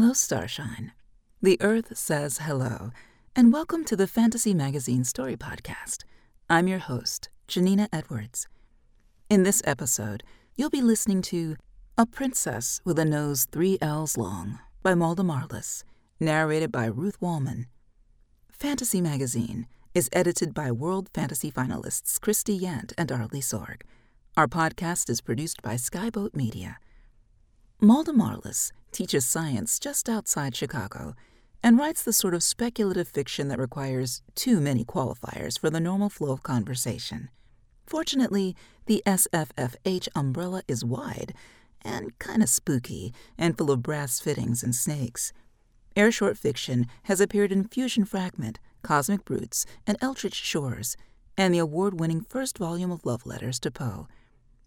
Hello, Starshine. The Earth says hello, and welcome to the Fantasy Magazine Story Podcast. I'm your host, Janina Edwards. In this episode, you'll be listening to A Princess with a Nose Three L's Long by Malda Marlis, narrated by Ruth Wallman. Fantasy Magazine is edited by World Fantasy finalists Christie Yant and Arley Sorg. Our podcast is produced by Skyboat Media. Malda Marlis teaches science just outside Chicago and writes the sort of speculative fiction that requires too many qualifiers for the normal flow of conversation. Fortunately, the SFFH umbrella is wide and kind of spooky and full of brass fittings and snakes. Air short fiction has appeared in Fusion Fragment, Cosmic Roots, and Eldritch Shores, and the award winning first volume of Love Letters to Poe.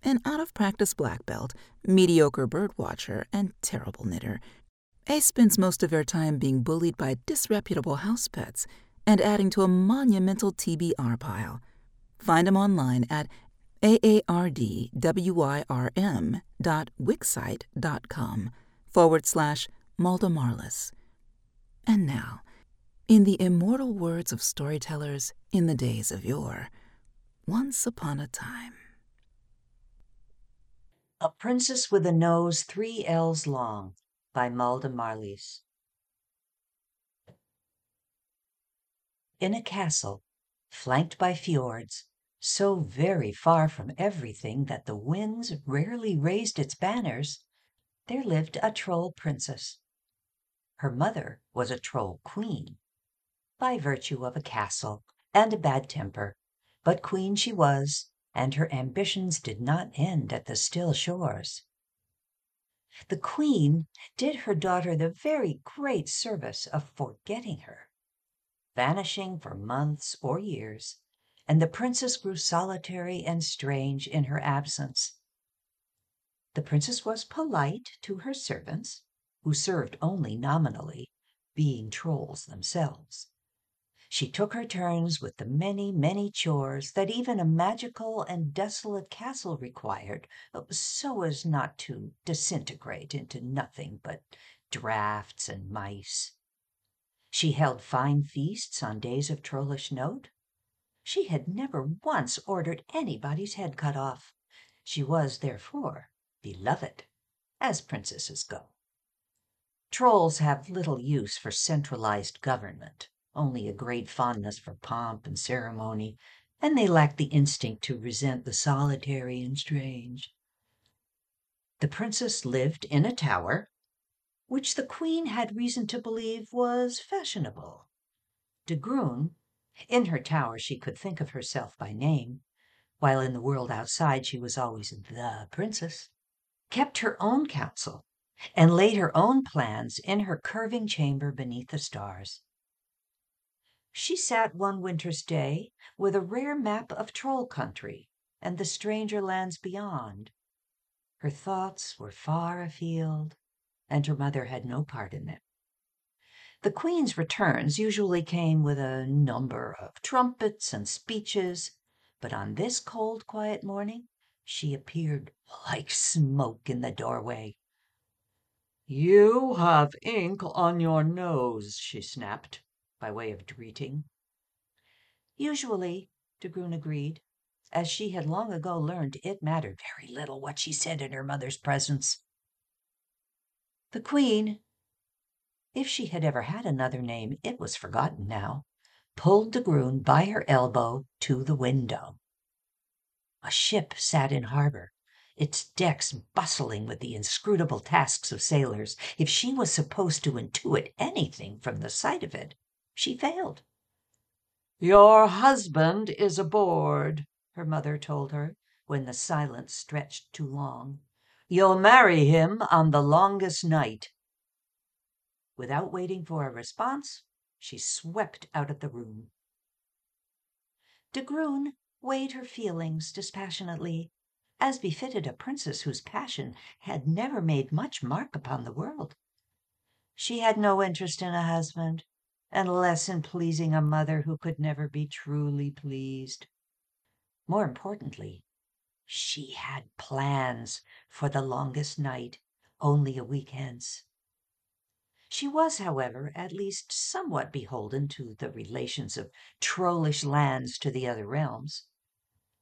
An out of practice black belt, mediocre bird watcher, and terrible knitter, Ace spends most of her time being bullied by disreputable house pets and adding to a monumental TBR pile. Find him online at aardwyrm.wixsite.com forward slash Malda Marlis. And now, in the immortal words of storytellers in the days of yore, once upon a time. A Princess with a Nose Three L's Long by Malda Marlis. In a castle, flanked by fjords, so very far from everything that the winds rarely raised its banners, there lived a troll princess. Her mother was a troll queen, by virtue of a castle and a bad temper, but queen she was and her ambitions did not end at the still shores. The queen did her daughter the very great service of forgetting her, vanishing for months or years, and the princess grew solitary and strange in her absence. The princess was polite to her servants, who served only nominally, being trolls themselves. She took her turns with the many, many chores that even a magical and desolate castle required, so as not to disintegrate into nothing but drafts and mice. She held fine feasts on days of trollish note. She had never once ordered anybody's head cut off. She was, therefore, beloved, as princesses go. Trolls have little use for centralized government only a great fondness for pomp and ceremony, and they lack the instinct to resent the solitary and strange. The princess lived in a tower, which the queen had reason to believe was fashionable. De Grune, in her tower she could think of herself by name, while in the world outside she was always the princess, kept her own counsel and laid her own plans in her curving chamber beneath the stars. She sat one winter's day with a rare map of Troll country and the stranger lands beyond. Her thoughts were far afield, and her mother had no part in them. The Queen's returns usually came with a number of trumpets and speeches, but on this cold, quiet morning she appeared like smoke in the doorway. You have ink on your nose, she snapped by way of greeting. Usually, De Grune agreed, as she had long ago learned it mattered very little what she said in her mother's presence. The Queen, if she had ever had another name, it was forgotten now, pulled De Grune by her elbow to the window. A ship sat in harbor, its decks bustling with the inscrutable tasks of sailors. If she was supposed to intuit anything from the sight of it, she failed. Your husband is aboard, her mother told her when the silence stretched too long. You'll marry him on the longest night. Without waiting for a response, she swept out of the room. De Grune weighed her feelings dispassionately, as befitted a princess whose passion had never made much mark upon the world. She had no interest in a husband, and less in pleasing a mother who could never be truly pleased. More importantly, she had plans for the longest night only a week hence. She was, however, at least somewhat beholden to the relations of trollish lands to the other realms.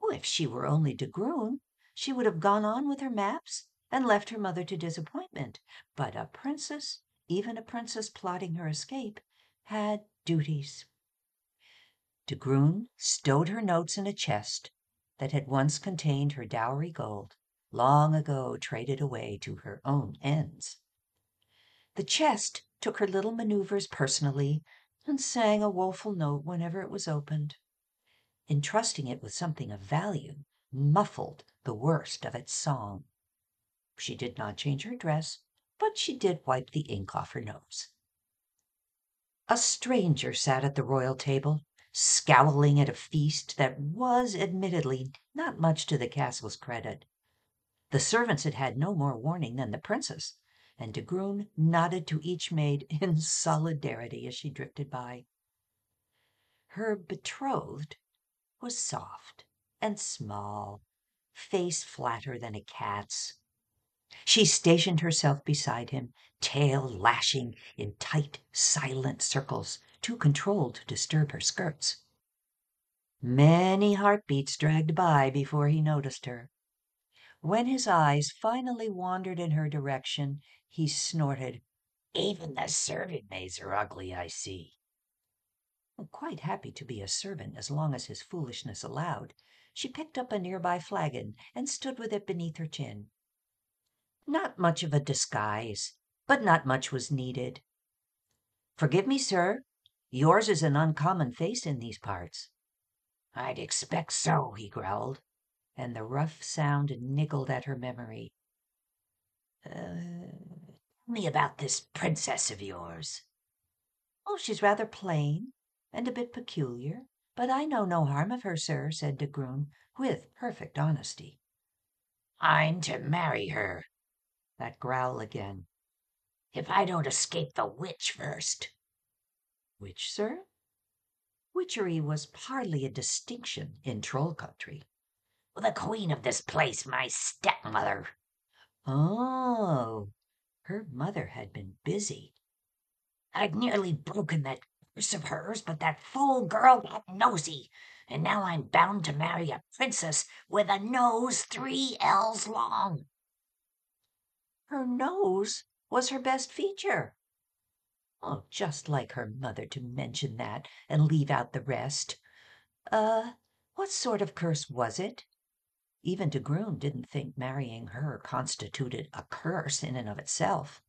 Oh, if she were only de Groon, she would have gone on with her maps and left her mother to disappointment. But a princess, even a princess plotting her escape, had duties. De Groon stowed her notes in a chest that had once contained her dowry gold, long ago traded away to her own ends. The chest took her little maneuvers personally and sang a woeful note whenever it was opened. Entrusting it with something of value muffled the worst of its song. She did not change her dress, but she did wipe the ink off her nose. A stranger sat at the royal table, scowling at a feast that was admittedly not much to the castle's credit. The servants had had no more warning than the princess, and de Groon nodded to each maid in solidarity as she drifted by. Her betrothed was soft and small, face flatter than a cat's. She stationed herself beside him, tail lashing in tight, silent circles, too controlled to disturb her skirts. Many heartbeats dragged by before he noticed her. When his eyes finally wandered in her direction, he snorted, Even the servant maids are ugly, I see. Oh, quite happy to be a servant as long as his foolishness allowed, she picked up a nearby flagon and stood with it beneath her chin. Not much of a disguise, but not much was needed. Forgive me, sir. Yours is an uncommon face in these parts. I'd expect so, he growled, and the rough sound niggled at her memory. Uh, tell me about this princess of yours. Oh, she's rather plain and a bit peculiar, but I know no harm of her, sir, said de Groon, with perfect honesty. I'm to marry her, that growl again. If I don't escape the witch first. Witch, sir? Witchery was hardly a distinction in troll country. The queen of this place, my stepmother. Oh, her mother had been busy. I'd nearly broken that curse of hers, but that fool girl got nosy, and now I'm bound to marry a princess with a nose three ells long. Her nose was her best feature. Oh, just like her mother to mention that and leave out the rest. Uh, what sort of curse was it? Even de Groon didn't think marrying her constituted a curse in and of itself.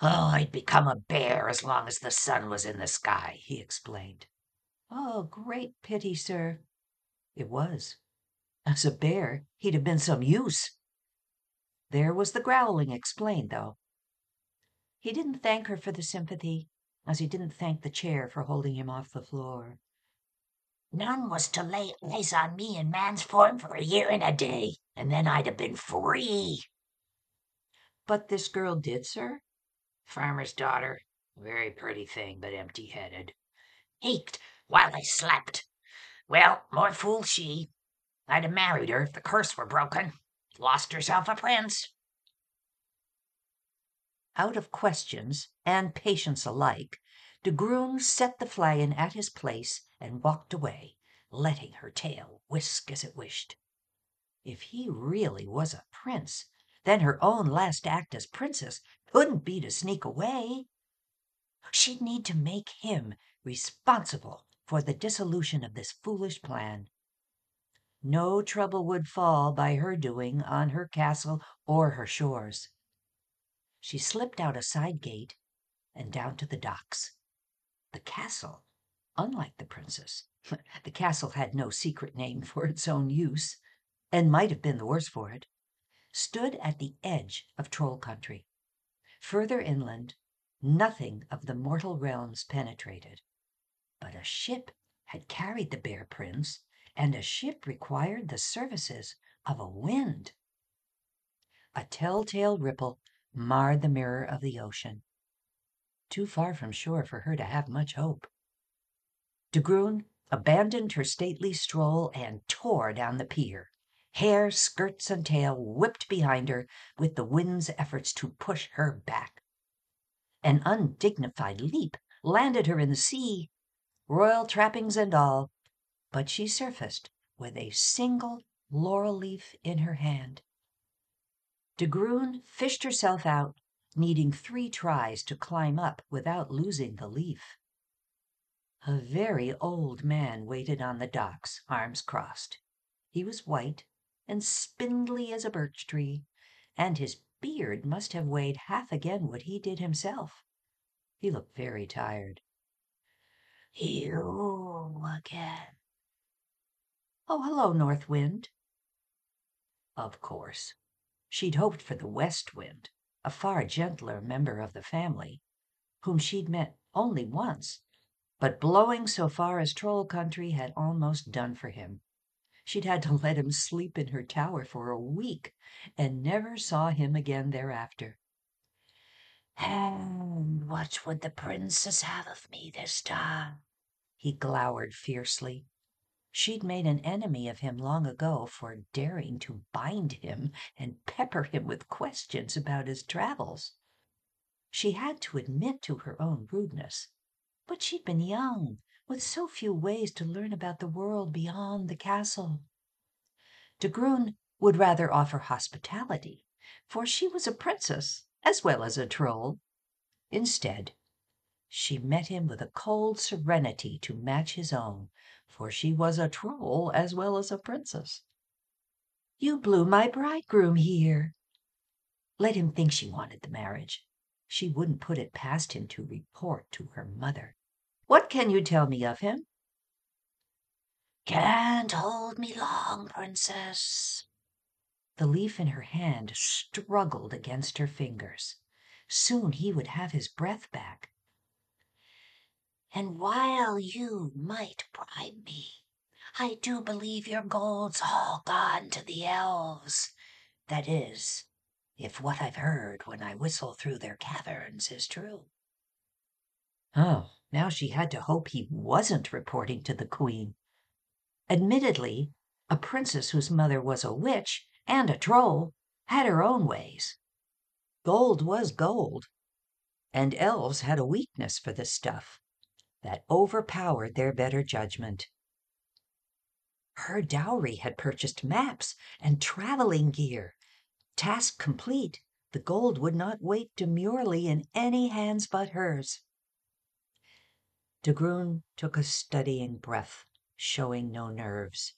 Oh, I'd become a bear as long as the sun was in the sky, he explained. Oh, great pity, sir. It was. As a bear, he'd have been some use. There was the growling explained, though. He didn't thank her for the sympathy, as he didn't thank the chair for holding him off the floor. None was to lay eyes on me in man's form for a year and a day, and then I'd have been free. But this girl did, sir? Farmer's daughter. Very pretty thing, but empty headed. Ached while I slept. Well, more fool she. I'd have married her if the curse were broken lost herself a prince. Out of questions and patience alike, de groom set the flagon at his place and walked away, letting her tail whisk as it wished. If he really was a prince, then her own last act as princess couldn't be to sneak away. She'd need to make him responsible for the dissolution of this foolish plan. No trouble would fall by her doing on her castle or her shores. She slipped out a side gate and down to the docks. The castle, unlike the princess, the castle had no secret name for its own use, and might have been the worse for it, stood at the edge of Troll Country. Further inland, nothing of the mortal realms penetrated. But a ship had carried the Bear Prince and a ship required the services of a wind. A telltale ripple marred the mirror of the ocean. Too far from shore for her to have much hope. De Groon abandoned her stately stroll and tore down the pier. Hair, skirts, and tail whipped behind her with the wind's efforts to push her back. An undignified leap landed her in the sea, royal trappings and all, but she surfaced with a single laurel leaf in her hand. De Groon fished herself out, needing three tries to climb up without losing the leaf. A very old man waited on the docks, arms crossed. He was white and spindly as a birch tree, and his beard must have weighed half again what he did himself. He looked very tired. You again. Oh, hello, North Wind. Of course. She'd hoped for the West Wind, a far gentler member of the family, whom she'd met only once but blowing so far as Troll Country had almost done for him. She'd had to let him sleep in her tower for a week, and never saw him again thereafter. And what would the princess have of me this time? He glowered fiercely. She'd made an enemy of him long ago for daring to bind him and pepper him with questions about his travels. She had to admit to her own rudeness but she'd been young, with so few ways to learn about the world beyond the castle. De Groon would rather offer hospitality, for she was a princess as well as a troll. Instead, she met him with a cold serenity to match his own, for she was a troll as well as a princess. You blew my bridegroom here. Let him think she wanted the marriage. She wouldn't put it past him to report to her mother. What can you tell me of him? Can't hold me long, princess. The leaf in her hand struggled against her fingers. Soon he would have his breath back. And while you might bribe me, I do believe your gold's all gone to the elves. That is, if what I've heard when I whistle through their caverns is true. Oh, now she had to hope he wasn't reporting to the queen. Admittedly, a princess whose mother was a witch and a troll had her own ways. Gold was gold, and elves had a weakness for this stuff that overpowered their better judgment. Her dowry had purchased maps and traveling gear. Task complete, the gold would not wait demurely in any hands but hers. De Groon took a studying breath, showing no nerves.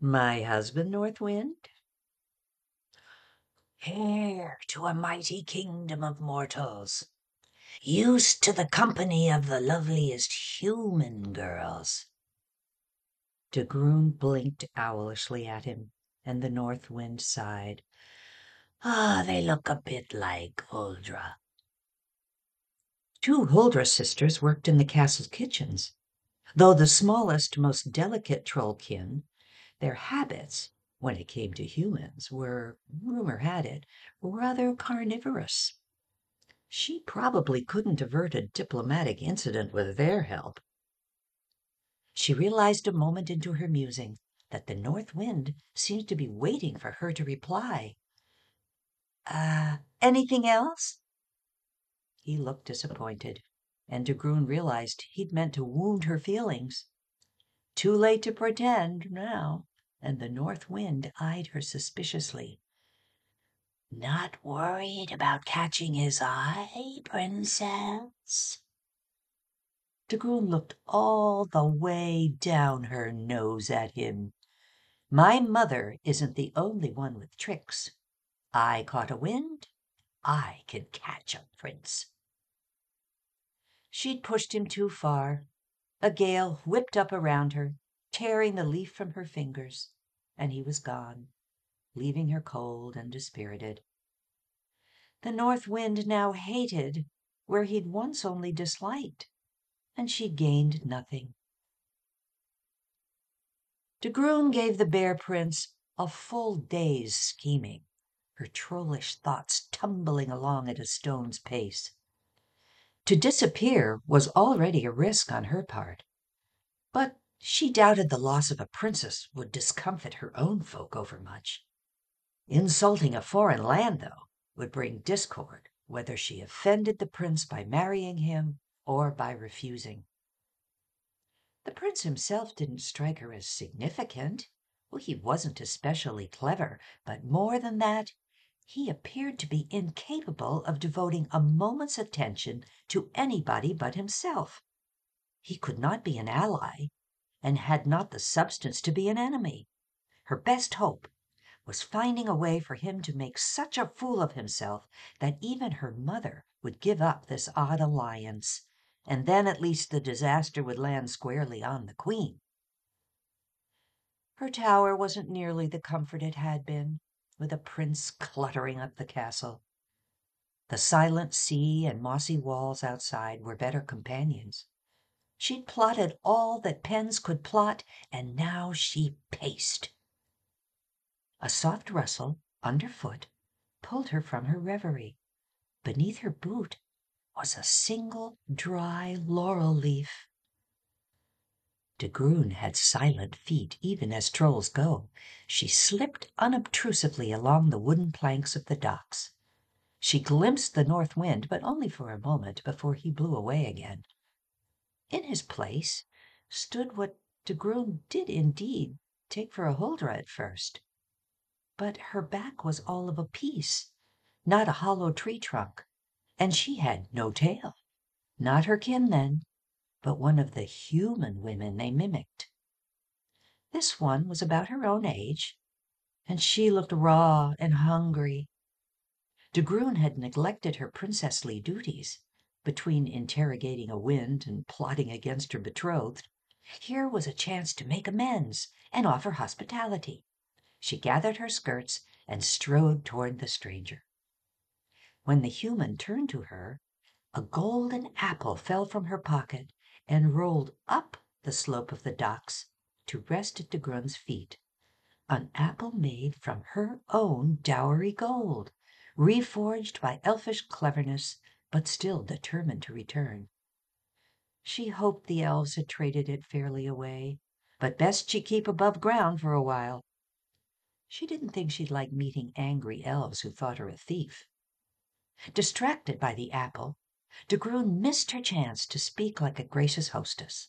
My husband, North Wind? Heir to a mighty kingdom of mortals, used to the company of the loveliest human girls. De Groon blinked owlishly at him, and the North Wind sighed. Ah, they look a bit like Huldra. Two Huldra sisters worked in the castle's kitchens. Though the smallest, most delicate trollkin, their habits, when it came to humans, were, rumor had it, rather carnivorous. She probably couldn't avert a diplomatic incident with their help. She realized a moment into her musing that the north wind seemed to be waiting for her to reply. Uh, anything else? He looked disappointed, and De Groon realized he'd meant to wound her feelings. Too late to pretend now, and the north wind eyed her suspiciously. Not worried about catching his eye, princess? De Groon looked all the way down her nose at him. My mother isn't the only one with tricks. I caught a wind. I can catch a prince. She'd pushed him too far. A gale whipped up around her, tearing the leaf from her fingers, and he was gone, leaving her cold and dispirited. The north wind now hated where he'd once only disliked, and she gained nothing. De Groom gave the Bear Prince a full day's scheming, her trollish thoughts tumbling along at a stone's pace. To disappear was already a risk on her part. But she doubted the loss of a princess would discomfit her own folk overmuch. Insulting a foreign land, though, would bring discord whether she offended the prince by marrying him or by refusing. The prince himself didn't strike her as significant. Well, he wasn't especially clever, but more than that, he appeared to be incapable of devoting a moment's attention to anybody but himself. He could not be an ally, and had not the substance to be an enemy. Her best hope was finding a way for him to make such a fool of himself that even her mother would give up this odd alliance, and then at least the disaster would land squarely on the Queen. Her tower wasn't nearly the comfort it had been with a prince cluttering up the castle. The silent sea and mossy walls outside were better companions. She'd plotted all that pens could plot, and now she paced. A soft rustle underfoot pulled her from her reverie. Beneath her boot was a single dry laurel leaf. De Groon had silent feet, even as trolls go. She slipped unobtrusively along the wooden planks of the docks. She glimpsed the north wind, but only for a moment before he blew away again. In his place stood what De Groon did indeed take for a huldra at first. But her back was all of a piece, not a hollow tree trunk, and she had no tail. Not her kin, then but one of the human women they mimicked. This one was about her own age, and she looked raw and hungry. De Groon had neglected her princessly duties between interrogating a wind and plotting against her betrothed. Here was a chance to make amends and offer hospitality. She gathered her skirts and strode toward the stranger. When the human turned to her, a golden apple fell from her pocket and rolled up the slope of the docks to rest at De Groon's feet. An apple made from her own dowry gold, reforged by elfish cleverness, but still determined to return. She hoped the elves had traded it fairly away, but best she keep above ground for a while. She didn't think she'd like meeting angry elves who thought her a thief. Distracted by the apple, De Groon missed her chance to speak like a gracious hostess.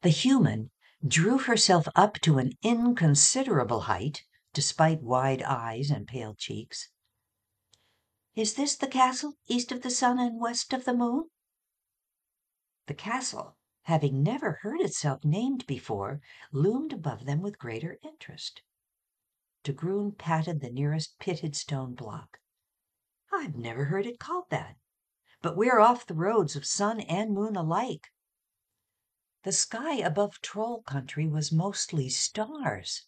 The human drew herself up to an inconsiderable height, despite wide eyes and pale cheeks. Is this the castle east of the sun and west of the moon? The castle, having never heard itself named before, loomed above them with greater interest. De patted the nearest pitted stone block. I've never heard it called that but we're off the roads of sun and moon alike. The sky above Troll Country was mostly stars,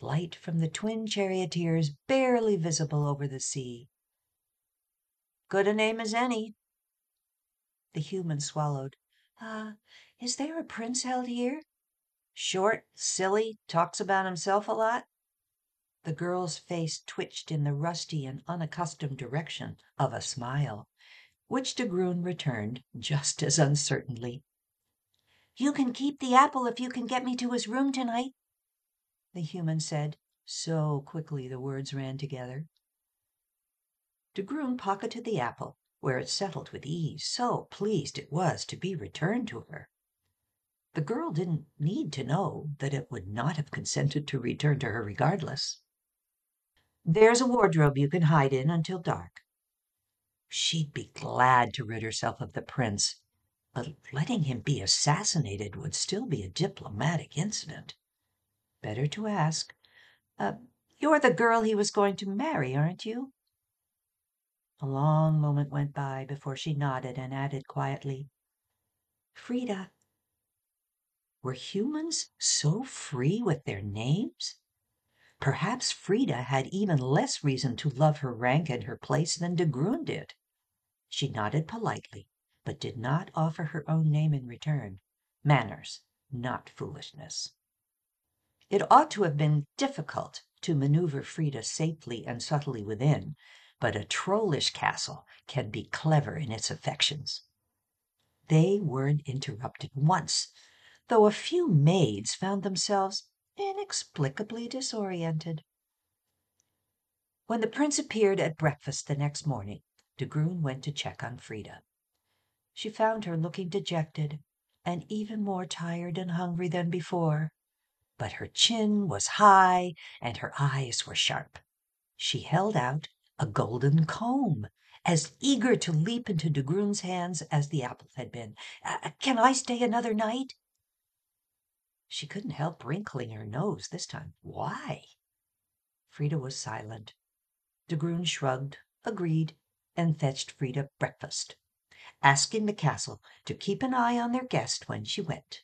light from the twin charioteers barely visible over the sea. Good a name as any. The human swallowed. Ah, uh, is there a prince held here? Short, silly, talks about himself a lot? The girl's face twitched in the rusty and unaccustomed direction of a smile which De Groon returned just as uncertainly. You can keep the apple if you can get me to his room tonight, the human said, so quickly the words ran together. De Groon pocketed the apple, where it settled with ease, so pleased it was to be returned to her. The girl didn't need to know that it would not have consented to return to her regardless. There's a wardrobe you can hide in until dark. She'd be glad to rid herself of the prince, but letting him be assassinated would still be a diplomatic incident. Better to ask. Uh, you're the girl he was going to marry, aren't you? A long moment went by before she nodded and added quietly, Frida. Were humans so free with their names? Perhaps Frida had even less reason to love her rank and her place than De Groon did. She nodded politely, but did not offer her own name in return. Manners, not foolishness. It ought to have been difficult to maneuver Frida safely and subtly within, but a trollish castle can be clever in its affections. They weren't interrupted once, though a few maids found themselves inexplicably disoriented. When the prince appeared at breakfast the next morning, De Groon went to check on Frida. She found her looking dejected and even more tired and hungry than before, but her chin was high and her eyes were sharp. She held out a golden comb, as eager to leap into De Groon's hands as the apple had been. Uh, can I stay another night? She couldn't help wrinkling her nose this time. Why? Frida was silent. De Groon shrugged, agreed, and fetched Frida breakfast asking the castle to keep an eye on their guest when she went.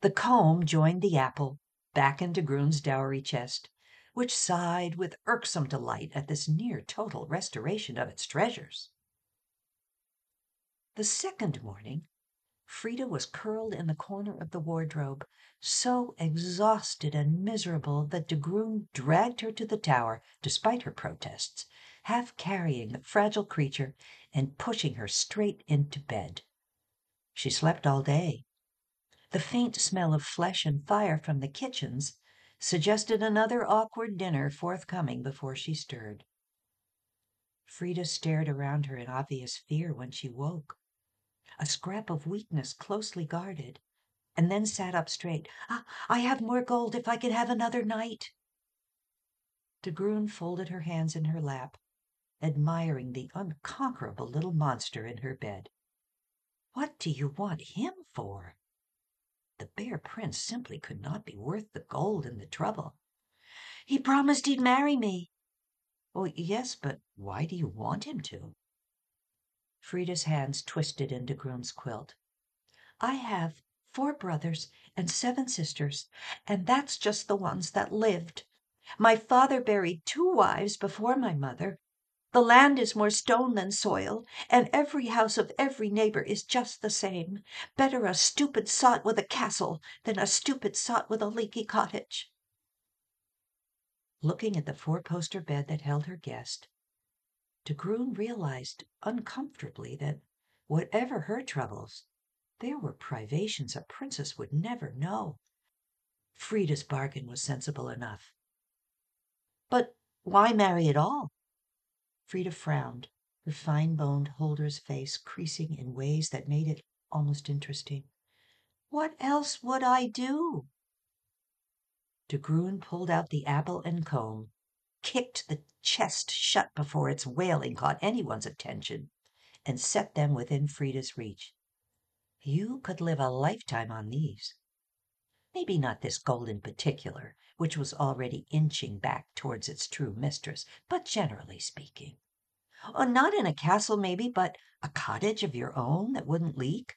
The comb joined the apple back into Groon's dowry chest, which sighed with irksome delight at this near total restoration of its treasures. The second morning, Frida was curled in the corner of the wardrobe, so exhausted and miserable that de groom dragged her to the tower, despite her protests, half carrying the fragile creature and pushing her straight into bed. She slept all day. The faint smell of flesh and fire from the kitchens suggested another awkward dinner forthcoming before she stirred. Frida stared around her in obvious fear when she woke, a scrap of weakness closely guarded, and then sat up straight. Ah, I have more gold if I can have another night. De Groon folded her hands in her lap admiring the unconquerable little monster in her bed. What do you want him for? The bear prince simply could not be worth the gold and the trouble. He promised he'd marry me. Oh, yes, but why do you want him to? Frida's hands twisted into Groon's quilt. I have four brothers and seven sisters, and that's just the ones that lived. My father buried two wives before my mother, the land is more stone than soil, and every house of every neighbor is just the same. Better a stupid sot with a castle than a stupid sot with a leaky cottage. Looking at the four poster bed that held her guest, De Groon realized uncomfortably that whatever her troubles, there were privations a princess would never know. Frida's bargain was sensible enough. But why marry at all? Frida frowned, her fine boned huldra's face creasing in ways that made it almost interesting. What else would I do? De Groon pulled out the apple and comb, kicked the chest shut before its wailing caught anyone's attention, and set them within Frida's reach. You could live a lifetime on these. Maybe not this gold in particular, which was already inching back towards its true mistress, but generally speaking. Oh, not in a castle, maybe, but a cottage of your own that wouldn't leak.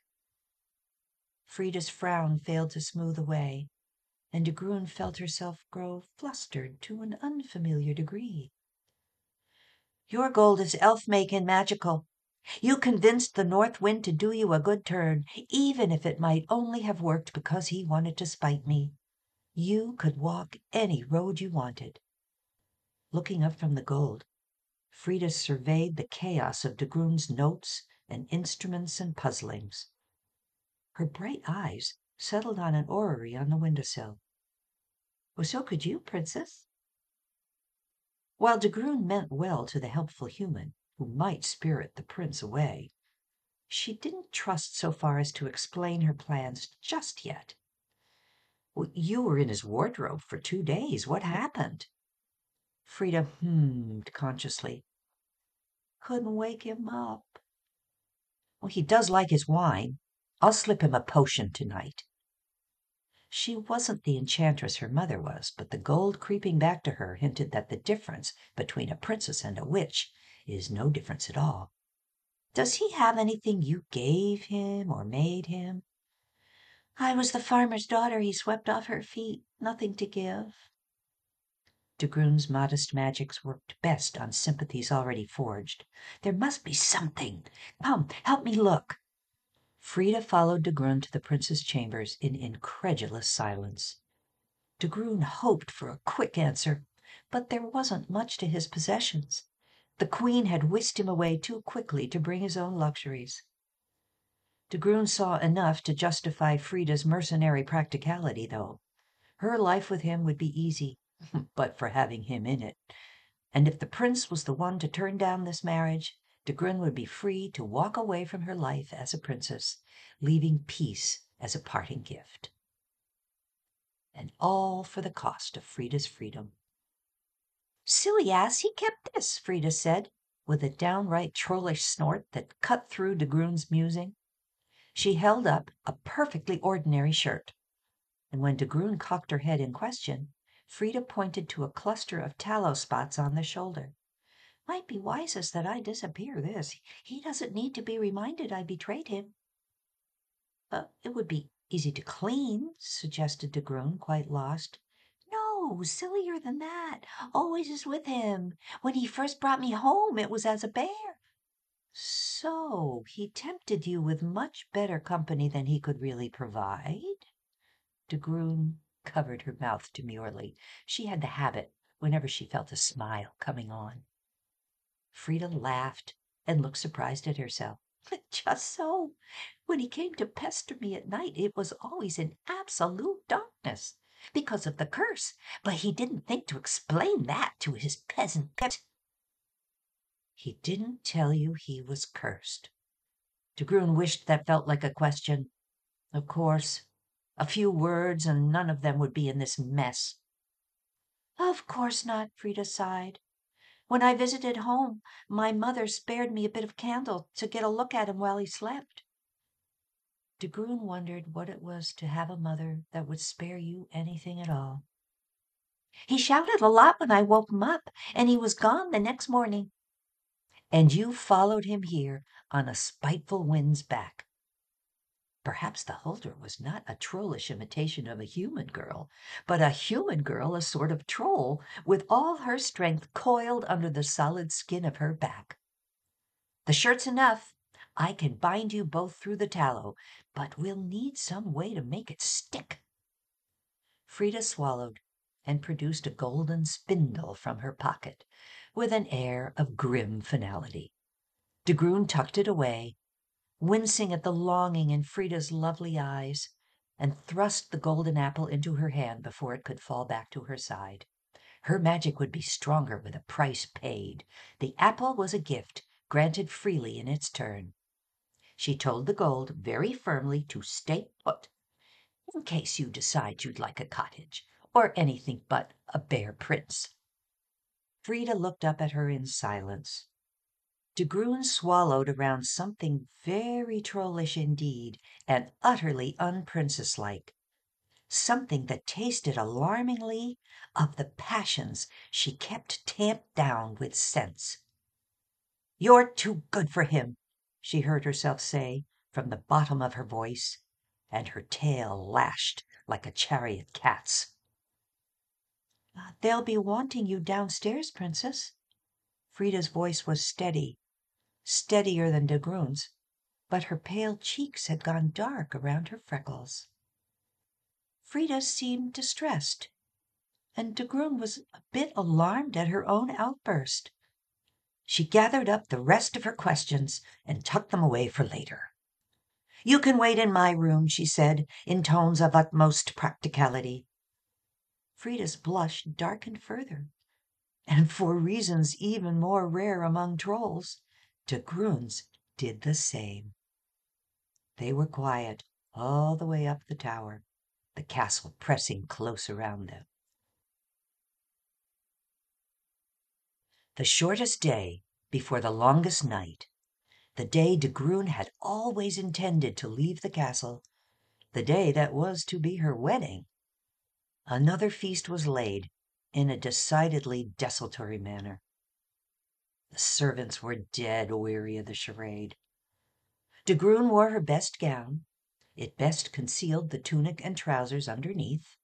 Frida's frown failed to smooth away, and De Groon felt herself grow flustered to an unfamiliar degree. Your gold is elf make and magical. You convinced the north wind to do you a good turn, even if it might only have worked because he wanted to spite me. You could walk any road you wanted. Looking up from the gold, Frida surveyed the chaos of de Groon's notes and instruments and puzzlings. Her bright eyes settled on an orrery on the windowsill. Well, so could you, Princess. While de Groon meant well to the helpful human, who might spirit the prince away, she didn't trust so far as to explain her plans just yet. You were in his wardrobe for two days. What happened? Frida hummed consciously. Couldn't wake him up. Well, he does like his wine. I'll slip him a potion tonight. She wasn't the enchantress her mother was, but the gold creeping back to her hinted that the difference between a princess and a witch is no difference at all. Does he have anything you gave him or made him? I was the farmer's daughter he swept off her feet. Nothing to give. De Groon's modest magics worked best on sympathies already forged. There must be something. Come, help me look. Frida followed de Groon to the prince's chambers in incredulous silence. De Groon hoped for a quick answer, but there wasn't much to his possessions. The queen had whisked him away too quickly to bring his own luxuries. De Groon saw enough to justify Frida's mercenary practicality, though. Her life with him would be easy, but for having him in it. And if the prince was the one to turn down this marriage, De Grun would be free to walk away from her life as a princess, leaving peace as a parting gift. And all for the cost of Frida's freedom. Silly ass, he kept this, Frida said, with a downright trollish snort that cut through de Grun's musing. She held up a perfectly ordinary shirt, and when de Grun cocked her head in question, Frida pointed to a cluster of tallow spots on the shoulder. Might be wisest that I disappear this. He doesn't need to be reminded I betrayed him. Uh, it would be easy to clean, suggested de Grun, quite lost. No, sillier than that. Always is with him. When he first brought me home, it was as a bear. So he tempted you with much better company than he could really provide? De Grun covered her mouth demurely. She had the habit whenever she felt a smile coming on. Frida laughed and looked surprised at herself. Just so. When he came to pester me at night, it was always in absolute darkness because of the curse, but he didn't think to explain that to his peasant pet. He didn't tell you he was cursed. De Grun wished that felt like a question. Of course, a few words, and none of them would be in this mess. Of course not, Frida sighed. When I visited home, my mother spared me a bit of candle to get a look at him while he slept. De Grun wondered what it was to have a mother that would spare you anything at all. He shouted a lot when I woke him up, and he was gone the next morning. And you followed him here on a spiteful wind's back. Perhaps the huldra was not a trollish imitation of a human girl, but a human girl, a sort of troll, with all her strength coiled under the solid skin of her back. The shirt's enough. I can bind you both through the tallow, but we'll need some way to make it stick. Frida swallowed and produced a golden spindle from her pocket with an air of grim finality. De Grun tucked it away wincing at the longing in Frida's lovely eyes, and thrust the golden apple into her hand before it could fall back to her side. Her magic would be stronger with a price paid. The apple was a gift, granted freely in its turn. She told the gold very firmly to stay put, in case you decide you'd like a cottage, or anything but a bear prince. Frida looked up at her in silence. De swallowed around something very trollish indeed, and utterly unprincess-like. Something that tasted alarmingly of the passions she kept tamped down with sense. You're too good for him, she heard herself say from the bottom of her voice, and her tail lashed like a chariot cat's. They'll be wanting you downstairs, Princess. Frida's voice was steady steadier than de Grun's, but her pale cheeks had gone dark around her freckles. Frida seemed distressed, and de Grun was a bit alarmed at her own outburst. She gathered up the rest of her questions and tucked them away for later. You can wait in my room, she said, in tones of utmost practicality. Frida's blush darkened further, and for reasons even more rare among trolls, De Grun's did the same. They were quiet all the way up the tower, the castle pressing close around them. The shortest day before the longest night, the day de Grun had always intended to leave the castle, the day that was to be her wedding, another feast was laid in a decidedly desultory manner. The servants were dead weary of the charade. De Grun wore her best gown. It best concealed the tunic and trousers underneath.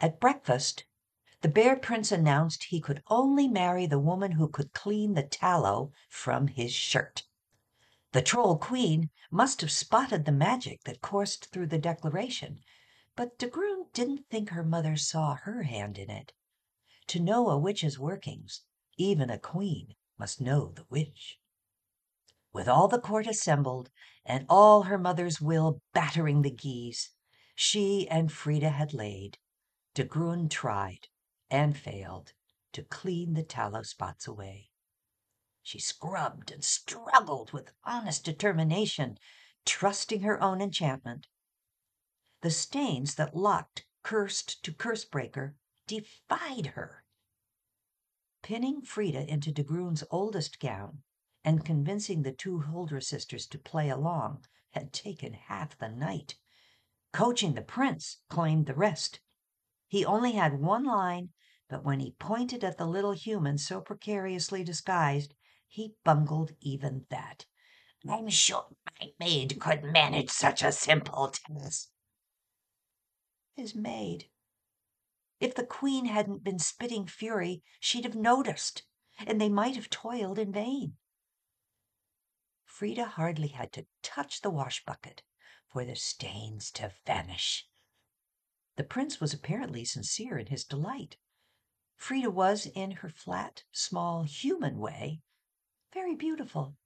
At breakfast, the Bear Prince announced he could only marry the woman who could clean the tallow from his shirt. The Troll Queen must have spotted the magic that coursed through the declaration, but de Grun didn't think her mother saw her hand in it. To know a witch's workings, even a queen must know the witch. With all the court assembled, and all her mother's will battering the geas, she and Frida had laid. De Grun tried, and failed, to clean the tallow spots away. She scrubbed and struggled with honest determination, trusting her own enchantment. The stains that locked cursed to curse breaker defied her. Pinning Frida into de Groon's oldest gown and convincing the two Huldra sisters to play along had taken half the night. Coaching the prince claimed the rest. He only had one line, but when he pointed at the little human so precariously disguised, he bungled even that. I'm sure my maid could manage such a simple task. His maid. If the queen hadn't been spitting fury, she'd have noticed, and they might have toiled in vain. Frida hardly had to touch the wash bucket for the stains to vanish. The prince was apparently sincere in his delight. Frida was, in her flat, small, human way, very beautiful,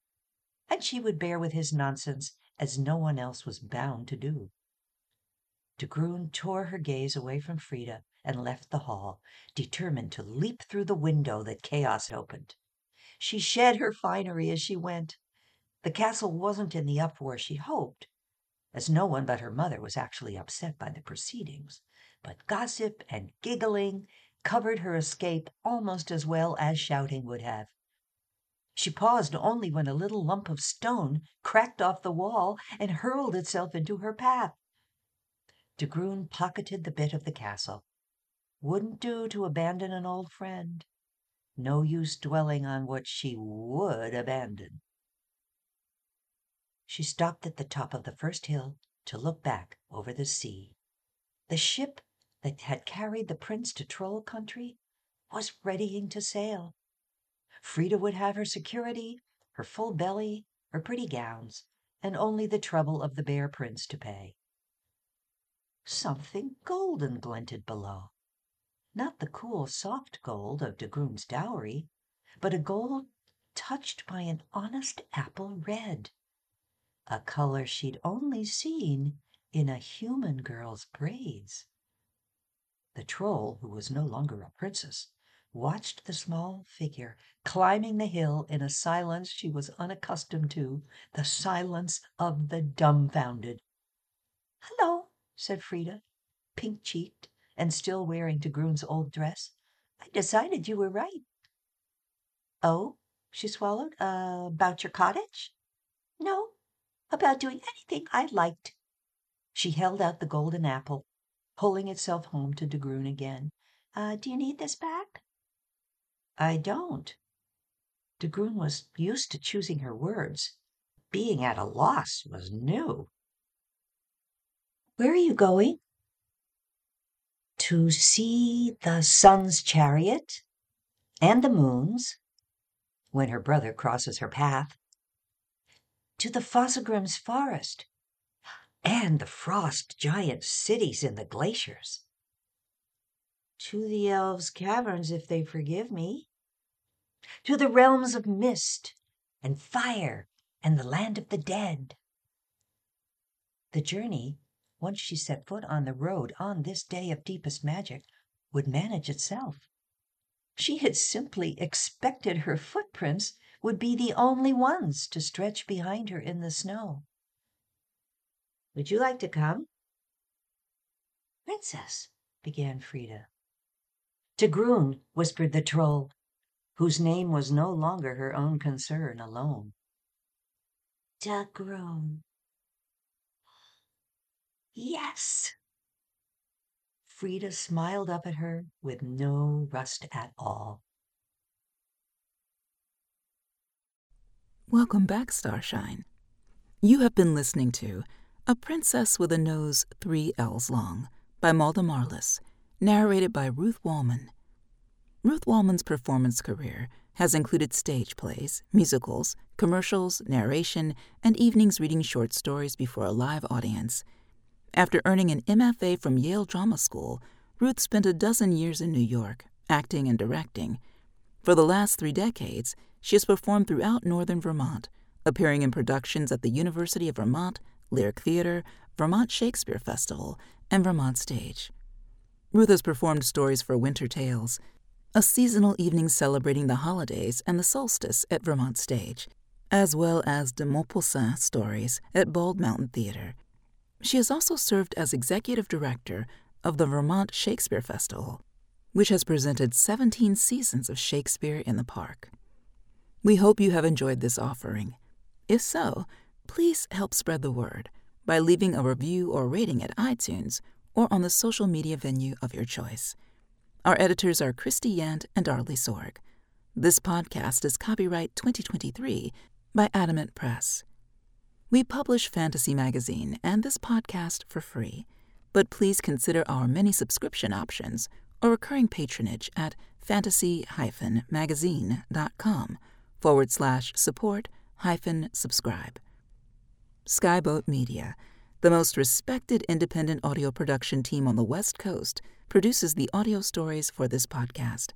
and she would bear with his nonsense as no one else was bound to do. De Groon tore her gaze away from Frida and left the hall, determined to leap through the window that chaos had opened. She shed her finery as she went. The castle wasn't in the uproar she hoped, as no one but her mother was actually upset by the proceedings, but gossip and giggling covered her escape almost as well as shouting would have. She paused only when a little lump of stone cracked off the wall and hurled itself into her path. De Groon pocketed the bit of the castle. Wouldn't do to abandon an old friend. No use dwelling on what she would abandon. She stopped at the top of the first hill to look back over the sea. The ship that had carried the prince to Troll country was readying to sail. Frida would have her security, her full belly, her pretty gowns, and only the trouble of the bear prince to pay. Something golden glinted below. Not the cool, soft gold of de Groon's dowry, but a gold touched by an honest apple red, a color she'd only seen in a human girl's braids. The troll, who was no longer a princess, watched the small figure climbing the hill in a silence she was unaccustomed to, the silence of the dumbfounded. Hello, said Frida, pink cheeked and still wearing de Groon's old dress. I decided you were right. Oh, she swallowed. Uh, about your cottage? No, about doing anything I liked. She held out the golden apple, pulling itself home to de Groon again. Uh, do you need this back? I don't. De Groon was used to choosing her words. Being at a loss was new. Where are you going? To see the sun's chariot and the moon's when her brother crosses her path. To the Fossegrim's forest and the frost giant cities in the glaciers. To the elves' caverns, if they forgive me to the realms of mist and fire and the land of the dead. The journey, once she set foot on the road on this day of deepest magic, would manage itself. She had simply expected her footprints would be the only ones to stretch behind her in the snow. Would you like to come? Princess, began Frida. De whispered the troll, whose name was no longer her own concern alone. De Groon. Yes. Frida smiled up at her with no rust at all. Welcome back, Starshine. You have been listening to A Princess with a Nose Three L's Long by Malda Marlis, narrated by Ruth Wallman. Ruth Wallman's performance career has included stage plays, musicals, commercials, narration, and evenings reading short stories before a live audience. After earning an MFA from Yale Drama School, Ruth spent a dozen years in New York, acting and directing. For the last three decades, she has performed throughout northern Vermont, appearing in productions at the University of Vermont, Lyric Theater, Vermont Shakespeare Festival, and Vermont Stage. Ruth has performed stories for Winter Tales, a seasonal evening celebrating the holidays and the solstice at Vermont Stage, as well as de Maupassant stories at Bald Mountain Theater. She has also served as executive director of the Vermont Shakespeare Festival, which has presented 17 seasons of Shakespeare in the park. We hope you have enjoyed this offering. If so, please help spread the word by leaving a review or rating at iTunes or on the social media venue of your choice. Our editors are Christie Yant and Arley Sorg. This podcast is copyright 2023 by Adamant Press. We publish Fantasy Magazine and this podcast for free, but please consider our many subscription options or recurring patronage at fantasy-magazine.com forward slash support hyphen subscribe. Skyboat Media, the most respected independent audio production team on the West Coast, produces the audio stories for this podcast.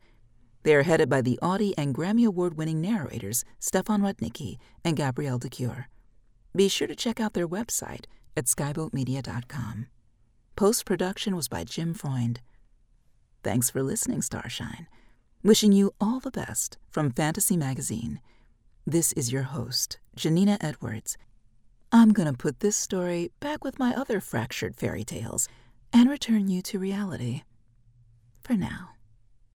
They are headed by the Audie and Grammy Award winning narrators Stefan Rudnicki and Gabrielle de Cuir. Be sure to check out their website at skyboatmedia.com. Post production was by Jim Freund. Thanks for listening, Starshine. Wishing you all the best from Fantasy Magazine. This is your host, Janina Edwards. I'm going to put this story back with my other fractured fairy tales and return you to reality. For now.